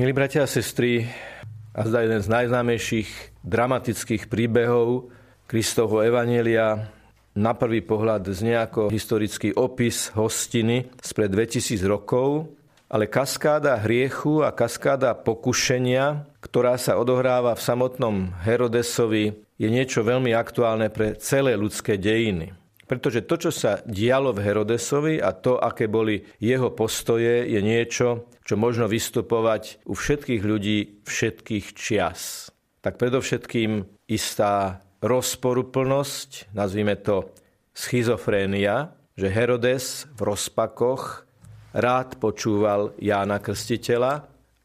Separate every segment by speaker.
Speaker 1: Milí bratia a sestry, a zda jeden z najznámejších dramatických príbehov Kristovho Evanielia na prvý pohľad znie ako historický opis hostiny spred 2000 rokov, ale kaskáda hriechu a kaskáda pokušenia, ktorá sa odohráva v samotnom Herodesovi, je niečo veľmi aktuálne pre celé ľudské dejiny. Pretože to, čo sa dialo v Herodesovi a to, aké boli jeho postoje, je niečo, čo možno vystupovať u všetkých ľudí všetkých čias. Tak predovšetkým istá rozporuplnosť, nazvime to schizofrénia, že Herodes v rozpakoch rád počúval Jána Krstiteľa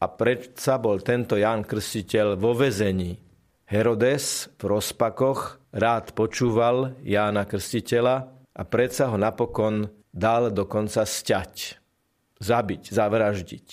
Speaker 1: a predsa bol tento Ján Krstiteľ vo vezení. Herodes v rozpakoch rád počúval Jána Krstiteľa a predsa ho napokon dal dokonca sťať, zabiť, zavraždiť.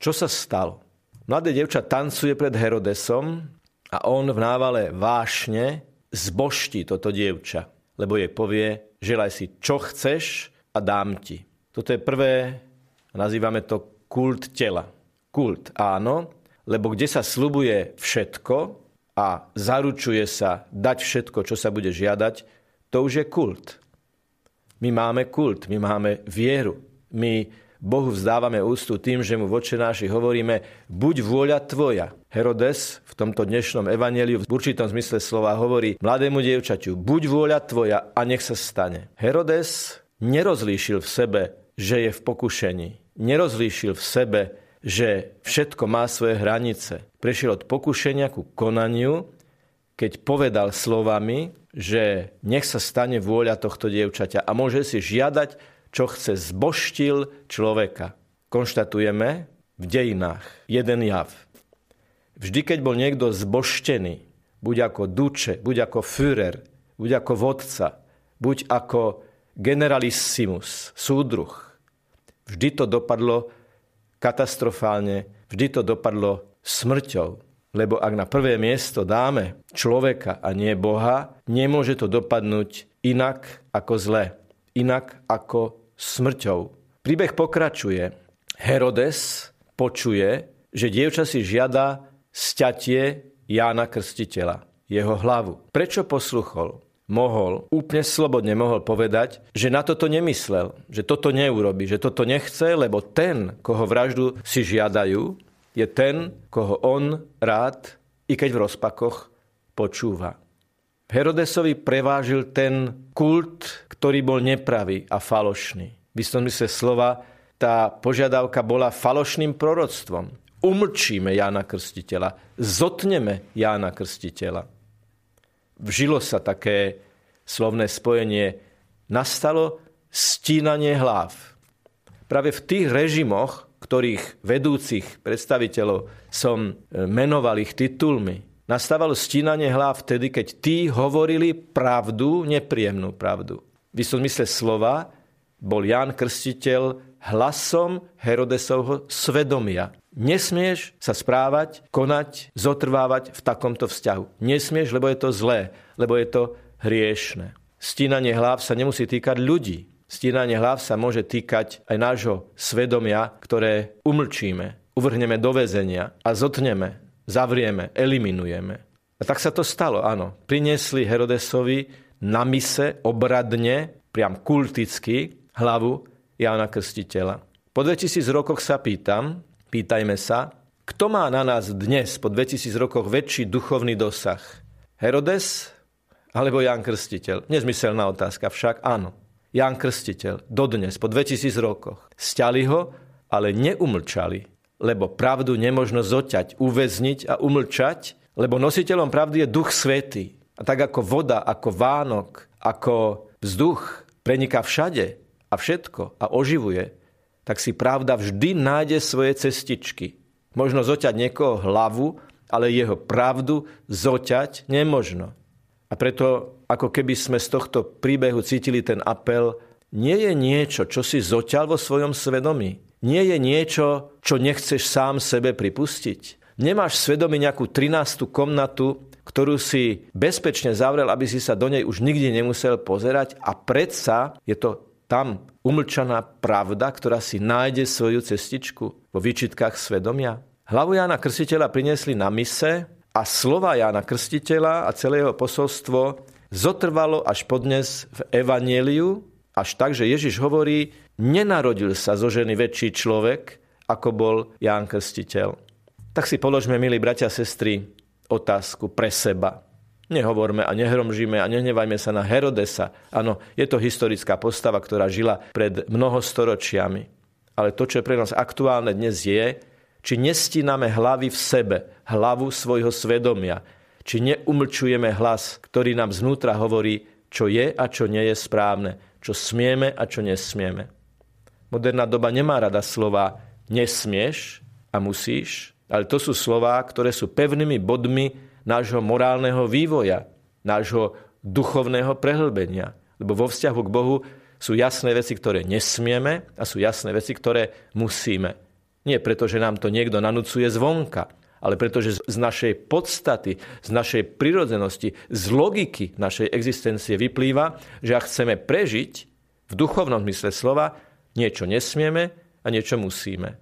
Speaker 1: Čo sa stalo? Mladé devča tancuje pred Herodesom a on v návale vášne zboští toto dievča, lebo jej povie, želaj si, čo chceš a dám ti. Toto je prvé, nazývame to kult tela. Kult, áno, lebo kde sa slubuje všetko a zaručuje sa dať všetko, čo sa bude žiadať, to už je kult. My máme kult, my máme vieru. My Bohu vzdávame ústu tým, že mu voče náši hovoríme buď vôľa tvoja. Herodes v tomto dnešnom evaneliu v určitom zmysle slova hovorí mladému dievčaťu buď vôľa tvoja a nech sa stane. Herodes nerozlíšil v sebe že je v pokušení. Nerozlíšil v sebe, že všetko má svoje hranice. Prešiel od pokušenia ku konaniu, keď povedal slovami, že nech sa stane vôľa tohto dievčaťa a môže si žiadať, čo chce zboštil človeka. Konštatujeme v dejinách jeden jav. Vždy, keď bol niekto zboštený, buď ako duče, buď ako Führer, buď ako vodca, buď ako generalissimus, súdruh. Vždy to dopadlo katastrofálne, vždy to dopadlo smrťou. Lebo ak na prvé miesto dáme človeka a nie Boha, nemôže to dopadnúť inak ako zle, inak ako smrťou. Príbeh pokračuje. Herodes počuje, že dievča si žiada sťatie Jána Krstiteľa, jeho hlavu. Prečo posluchol? Mohol, úplne slobodne mohol povedať, že na toto nemyslel, že toto neurobi, že toto nechce, lebo ten, koho vraždu si žiadajú, je ten, koho on rád, i keď v rozpakoch, počúva. Herodesovi prevážil ten kult, ktorý bol nepravý a falošný. V istom mysle slova tá požiadavka bola falošným proroctvom. Umlčíme Jána Krstiteľa, zotneme Jána Krstiteľa vžilo sa také slovné spojenie, nastalo stínanie hlav. Práve v tých režimoch, ktorých vedúcich predstaviteľov som e, menoval ich titulmi, nastávalo stínanie hlav vtedy, keď tí hovorili pravdu, nepríjemnú pravdu. V istom zmysle slova bol Ján Krstiteľ hlasom Herodesovho svedomia. Nesmieš sa správať, konať, zotrvávať v takomto vzťahu. Nesmieš, lebo je to zlé, lebo je to hriešne. Stínanie hlav sa nemusí týkať ľudí. Stínanie hlav sa môže týkať aj nášho svedomia, ktoré umlčíme, uvrhneme do väzenia a zotneme, zavrieme, eliminujeme. A tak sa to stalo, áno. Priniesli Herodesovi na mise obradne, priam kulticky, hlavu Jána Krstiteľa. Po 2000 rokoch sa pýtam, Pýtajme sa, kto má na nás dnes po 2000 rokoch väčší duchovný dosah? Herodes alebo Jan Krstiteľ? Nezmyselná otázka, však áno. Jan Krstiteľ, dodnes, po 2000 rokoch. Sťali ho, ale neumlčali, lebo pravdu nemožno zoťať, uväzniť a umlčať, lebo nositeľom pravdy je Duch Svetý. A tak ako voda, ako Vánok, ako vzduch preniká všade a všetko a oživuje, tak si pravda vždy nájde svoje cestičky. Možno zoťať niekoho hlavu, ale jeho pravdu zoťať nemožno. A preto, ako keby sme z tohto príbehu cítili ten apel, nie je niečo, čo si zoťal vo svojom svedomí. Nie je niečo, čo nechceš sám sebe pripustiť. Nemáš svedomí nejakú 13. komnatu, ktorú si bezpečne zavrel, aby si sa do nej už nikdy nemusel pozerať a predsa je to tam umlčaná pravda, ktorá si nájde svoju cestičku vo výčitkách svedomia? Hlavu Jána Krstiteľa priniesli na mise a slova Jána Krstiteľa a celé jeho posolstvo zotrvalo až podnes v Evanieliu, až tak, že Ježiš hovorí, nenarodil sa zo ženy väčší človek, ako bol Ján Krstiteľ. Tak si položme, milí bratia a sestry, otázku pre seba. Nehovorme a nehromžíme a nehnevajme sa na Herodesa. Áno, je to historická postava, ktorá žila pred mnoho storočiami. Ale to, čo je pre nás aktuálne dnes je, či nestíname hlavy v sebe, hlavu svojho svedomia, či neumlčujeme hlas, ktorý nám znútra hovorí, čo je a čo nie je správne, čo smieme a čo nesmieme. Moderná doba nemá rada slova nesmieš a musíš, ale to sú slová, ktoré sú pevnými bodmi nášho morálneho vývoja, nášho duchovného prehlbenia. Lebo vo vzťahu k Bohu sú jasné veci, ktoré nesmieme a sú jasné veci, ktoré musíme. Nie preto, že nám to niekto nanúcuje zvonka, ale pretože z našej podstaty, z našej prirodzenosti, z logiky našej existencie vyplýva, že ak chceme prežiť v duchovnom mysle slova, niečo nesmieme a niečo musíme.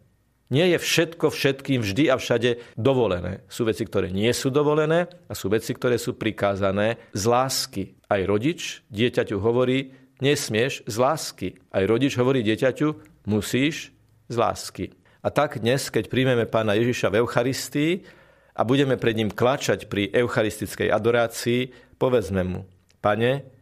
Speaker 1: Nie je všetko všetkým vždy a všade dovolené. Sú veci, ktoré nie sú dovolené a sú veci, ktoré sú prikázané z lásky. Aj rodič dieťaťu hovorí, nesmieš z lásky. Aj rodič hovorí dieťaťu, musíš z lásky. A tak dnes, keď príjmeme pána Ježiša v Eucharistii a budeme pred ním klačať pri eucharistickej adorácii, povedzme mu, pane,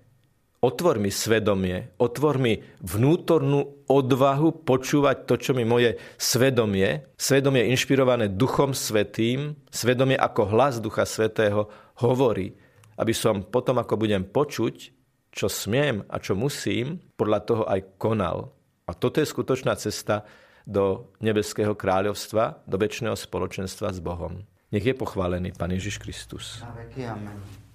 Speaker 1: Otvor mi svedomie, otvor mi vnútornú odvahu počúvať to, čo mi moje svedomie, svedomie inšpirované Duchom Svetým, svedomie ako hlas Ducha Svetého hovorí, aby som potom, ako budem počuť, čo smiem a čo musím, podľa toho aj konal. A toto je skutočná cesta do nebeského kráľovstva, do väčšného spoločenstva s Bohom. Nech je pochválený Pán Ježiš Kristus.
Speaker 2: Amen.